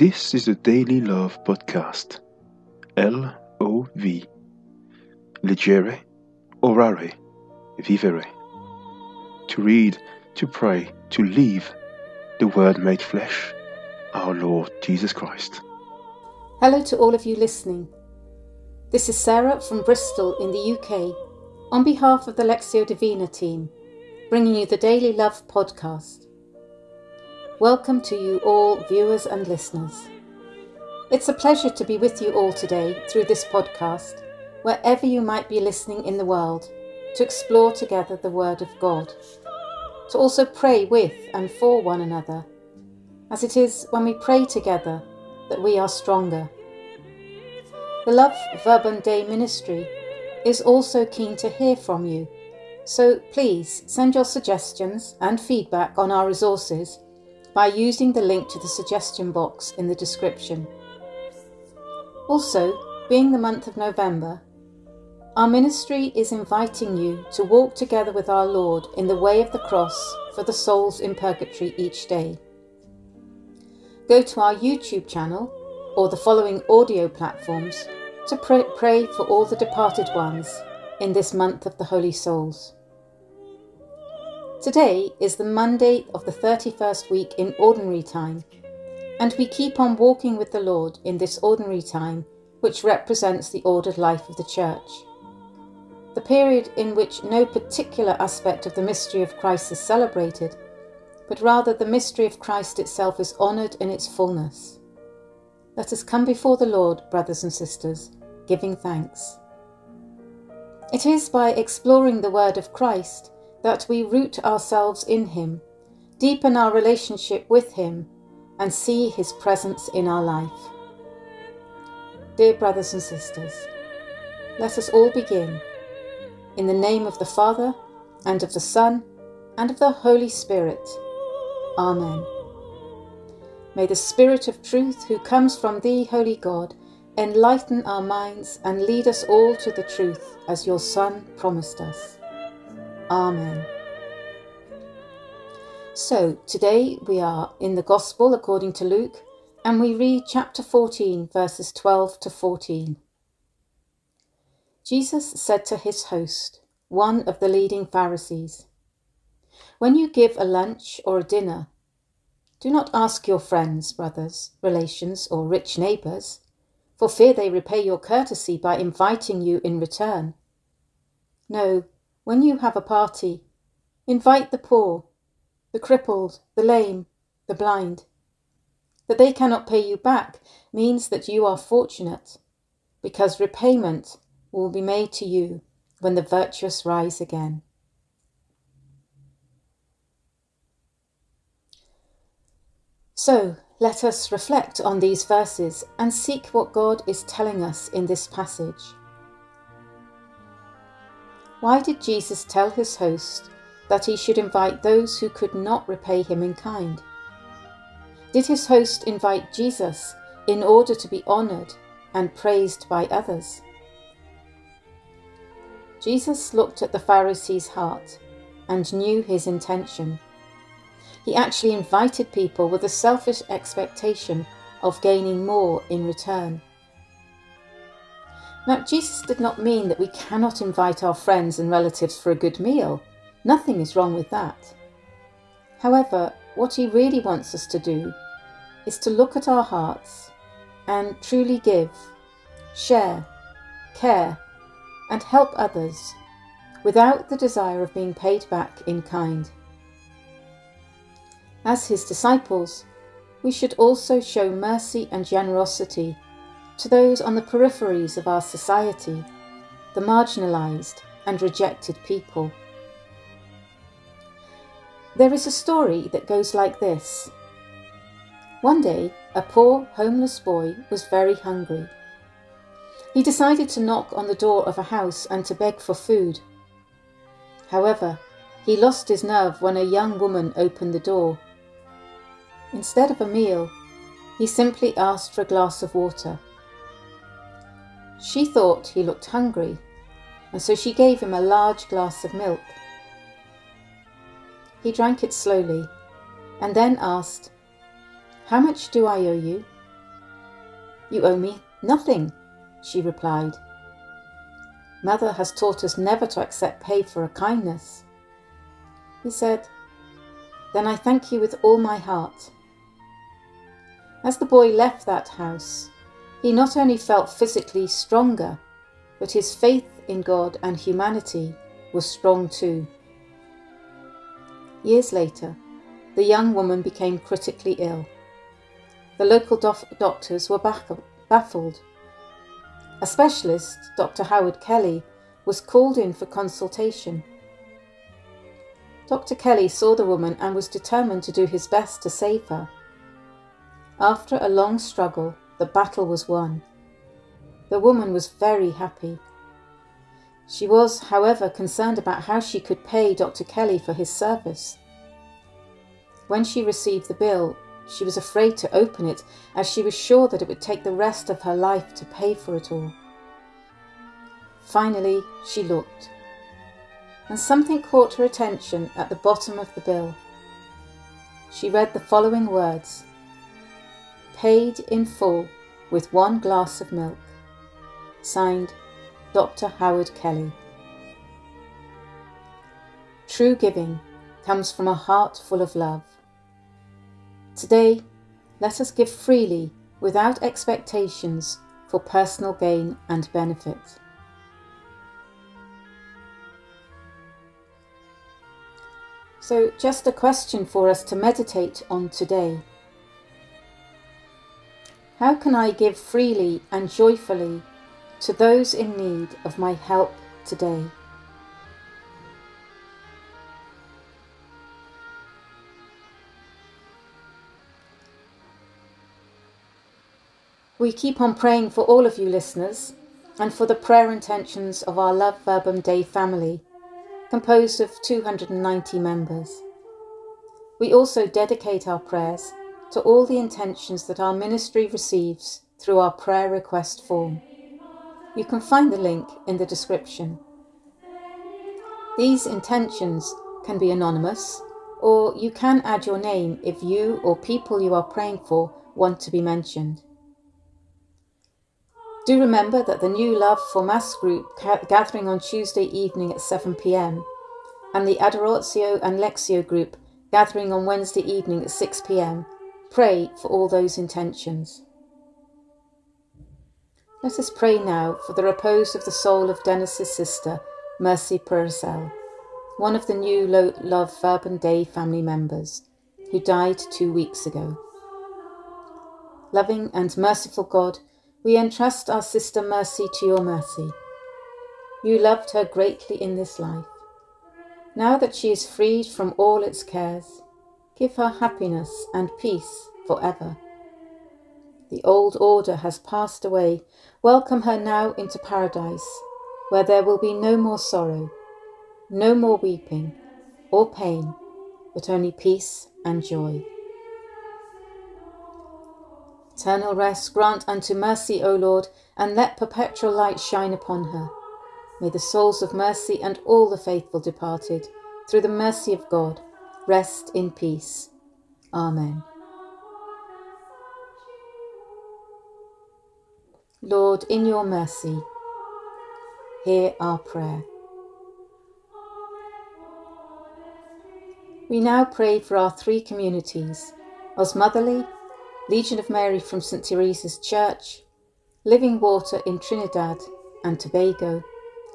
This is the Daily LOV Podcast. L O V. Legere, orare, vivere. To read, to pray, to leave the Word made flesh, our Lord Jesus Christ. Hello to all of you listening. This is Sarah from Bristol in the UK on behalf of the Lectio Divina team, bringing you the Daily LOV Podcast. Welcome to you all, viewers and listeners. It's a pleasure to be with you all today through this podcast, wherever you might be listening in the world, to explore together the Word of God, to also pray with and for one another, as it is when we pray together that we are stronger. The LOV Verbum Dei ministry is also keen to hear from you, so please send your suggestions and feedback on our resources by using the link to the suggestion box in the description. Also, being the month of November, our ministry is inviting you to walk together with our Lord in the way of the cross for the souls in purgatory each day. Go to our YouTube channel or the following audio platforms to pray, for all the departed ones in this month of the Holy Souls. Today is the Monday of the 31st week in Ordinary Time, and we keep on walking with the Lord in this ordinary time, which represents the ordered life of the Church. The period in which no particular aspect of the mystery of Christ is celebrated, but rather the mystery of Christ itself is honoured in its fullness. Let us come before the Lord, brothers and sisters, giving thanks. It is by exploring the Word of Christ that we root ourselves in Him, deepen our relationship with Him, and see His presence in our life. Dear brothers and sisters, let us all begin. In the name of the Father, and of the Son, and of the Holy Spirit. Amen. May the Spirit of truth, who comes from Thee, Holy God, enlighten our minds and lead us all to the truth, as your Son promised us. Amen. So, today we are in the Gospel according to Luke, and we read chapter 14, verses 12 to 14. Jesus said to his host, one of the leading Pharisees, When you give a lunch or a dinner, do not ask your friends, brothers, relations, or rich neighbours, for fear they repay your courtesy by inviting you in return. No, when you have a party, invite the poor, the crippled, the lame, the blind. That they cannot pay you back means that you are fortunate, because repayment will be made to you when the virtuous rise again. So, let us reflect on these verses and seek what God is telling us in this passage. Why did Jesus tell his host that he should invite those who could not repay him in kind? Did his host invite Jesus in order to be honoured and praised by others? Jesus looked at the Pharisee's heart and knew his intention. He actually invited people with a selfish expectation of gaining more in return. Now, Jesus did not mean that we cannot invite our friends and relatives for a good meal. Nothing is wrong with that. However, what he really wants us to do is to look at our hearts and truly give, share, care, and help others without the desire of being paid back in kind. As his disciples, we should also show mercy and generosity to those on the peripheries of our society, the marginalised and rejected people. There is a story that goes like this. One day, a poor, homeless boy was very hungry. He decided to knock on the door of a house and to beg for food. However, he lost his nerve when a young woman opened the door. Instead of a meal, he simply asked for a glass of water. She thought he looked hungry, and so she gave him a large glass of milk. He drank it slowly, and then asked, How much do I owe you? You owe me nothing, she replied. Mother has taught us never to accept pay for a kindness. He said, Then I thank you with all my heart. As the boy left that house, he not only felt physically stronger, but his faith in God and humanity was strong too. Years later, the young woman became critically ill. The local doctors were baffled. A specialist, Dr. Howard Kelly, was called in for consultation. Dr. Kelly saw the woman and was determined to do his best to save her. After a long struggle, the battle was won. The woman was very happy. She was, however, concerned about how she could pay Dr. Kelly for his service. When she received the bill, she was afraid to open it, as she was sure that it would take the rest of her life to pay for it all. Finally, she looked, and something caught her attention at the bottom of the bill. She read the following words Paid in full with one glass of milk. Signed, Dr. Howard Kelly. True giving comes from a heart full of love. Today, let us give freely without expectations for personal gain and benefit. So, just a question for us to meditate on today. How can I give freely and joyfully to those in need of my help today. We keep on praying for all of you listeners and for the prayer intentions of our LOV Verbum Dei family, composed of 290 members. We also dedicate our prayers to all the intentions that our ministry receives through our prayer request form. You can find the link in the description. These intentions can be anonymous, or you can add your name if you or people you are praying for want to be mentioned. Do remember that the New Love for Mass group gathering on Tuesday evening at 7 pm and the Adoratio and Lectio group gathering on Wednesday evening at 6 pm pray for all those intentions. Let us pray now for the repose of the soul of Dennis's sister, Mercy Purcell, one of the new LOV Verbum Dei family members, who died two weeks ago. Loving and merciful God, we entrust our sister Mercy to your mercy. You loved her greatly in this life. Now that she is freed from all its cares, give her happiness and peace forever. The old order has passed away. Welcome her now into paradise, where there will be no more sorrow, no more weeping or pain, but only peace and joy. Eternal rest grant unto mercy, O Lord, and let perpetual light shine upon her. May the souls of mercy and all the faithful departed, through the mercy of God, rest in peace. Amen. Lord, in your mercy, hear our prayer. We now pray for our three communities Osmotherley, Legion of Mary from St Teresa's Church, Living Water in Trinidad and Tobago,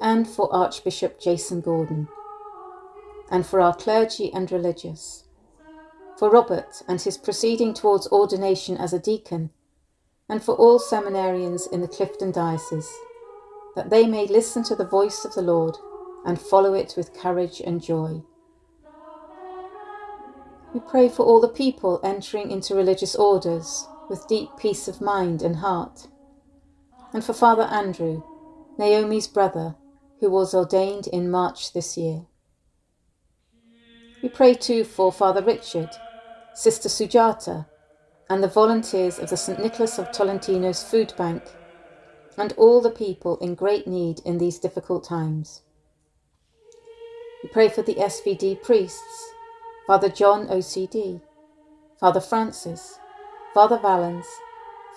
and for Archbishop Jason Gordon, and for our clergy and religious, for Robert and his proceeding towards ordination as a deacon and for all seminarians in the Clifton Diocese, that they may listen to the voice of the Lord and follow it with courage and joy. We pray for all the people entering into religious orders with deep peace of mind and heart, and for Father Andrew, Naomi's brother, who was ordained in March this year. We pray too for Father Richard, Sister Sujata, and the volunteers of the St. Nicholas of Tolentino's Food Bank, and all the people in great need in these difficult times. We pray for the SVD priests, Father John OCD, Father Francis, Father Valens,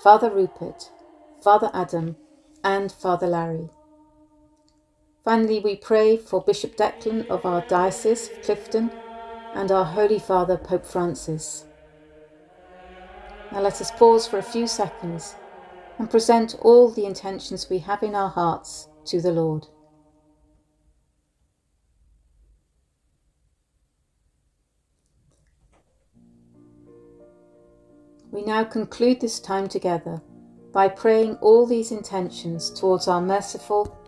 Father Rupert, Father Adam, and Father Larry. Finally, we pray for Bishop Declan of our Diocese of Clifton and our Holy Father Pope Francis. Now let us pause for a few seconds and present all the intentions we have in our hearts to the Lord. We now conclude this time together by praying all these intentions towards our merciful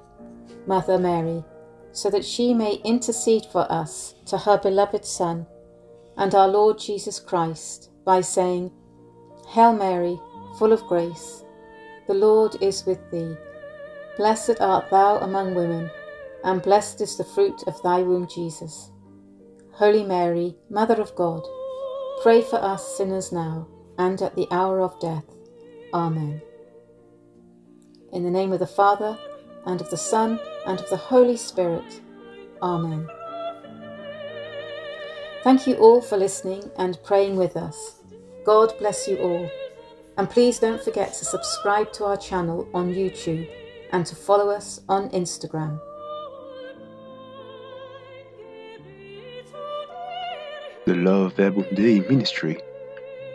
Mother Mary, so that she may intercede for us to her beloved Son and our Lord Jesus Christ by saying, Hail Mary, full of grace, the Lord is with thee. Blessed art thou among women, and blessed is the fruit of thy womb, Jesus. Holy Mary, Mother of God, pray for us sinners now and at the hour of death. Amen. In the name of the Father, and of the Son, and of the Holy Spirit. Amen. Thank you all for listening and praying with us. God bless you all. And please don't forget to subscribe to our channel on YouTube and to follow us on Instagram. The LOV Verbum Dei ministry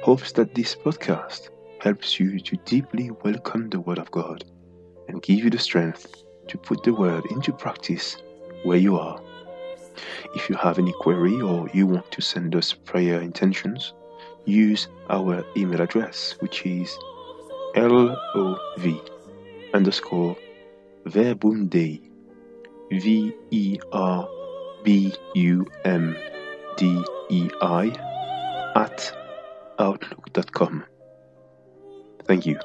hopes that this podcast helps you to deeply welcome the Word of God and give you the strength to put the Word into practice where you are. If you have any query or you want to send us prayer intentions, use our email address, which is lov underscore verbum dei, V E R B U M D E I, at outlook.com. Thank you.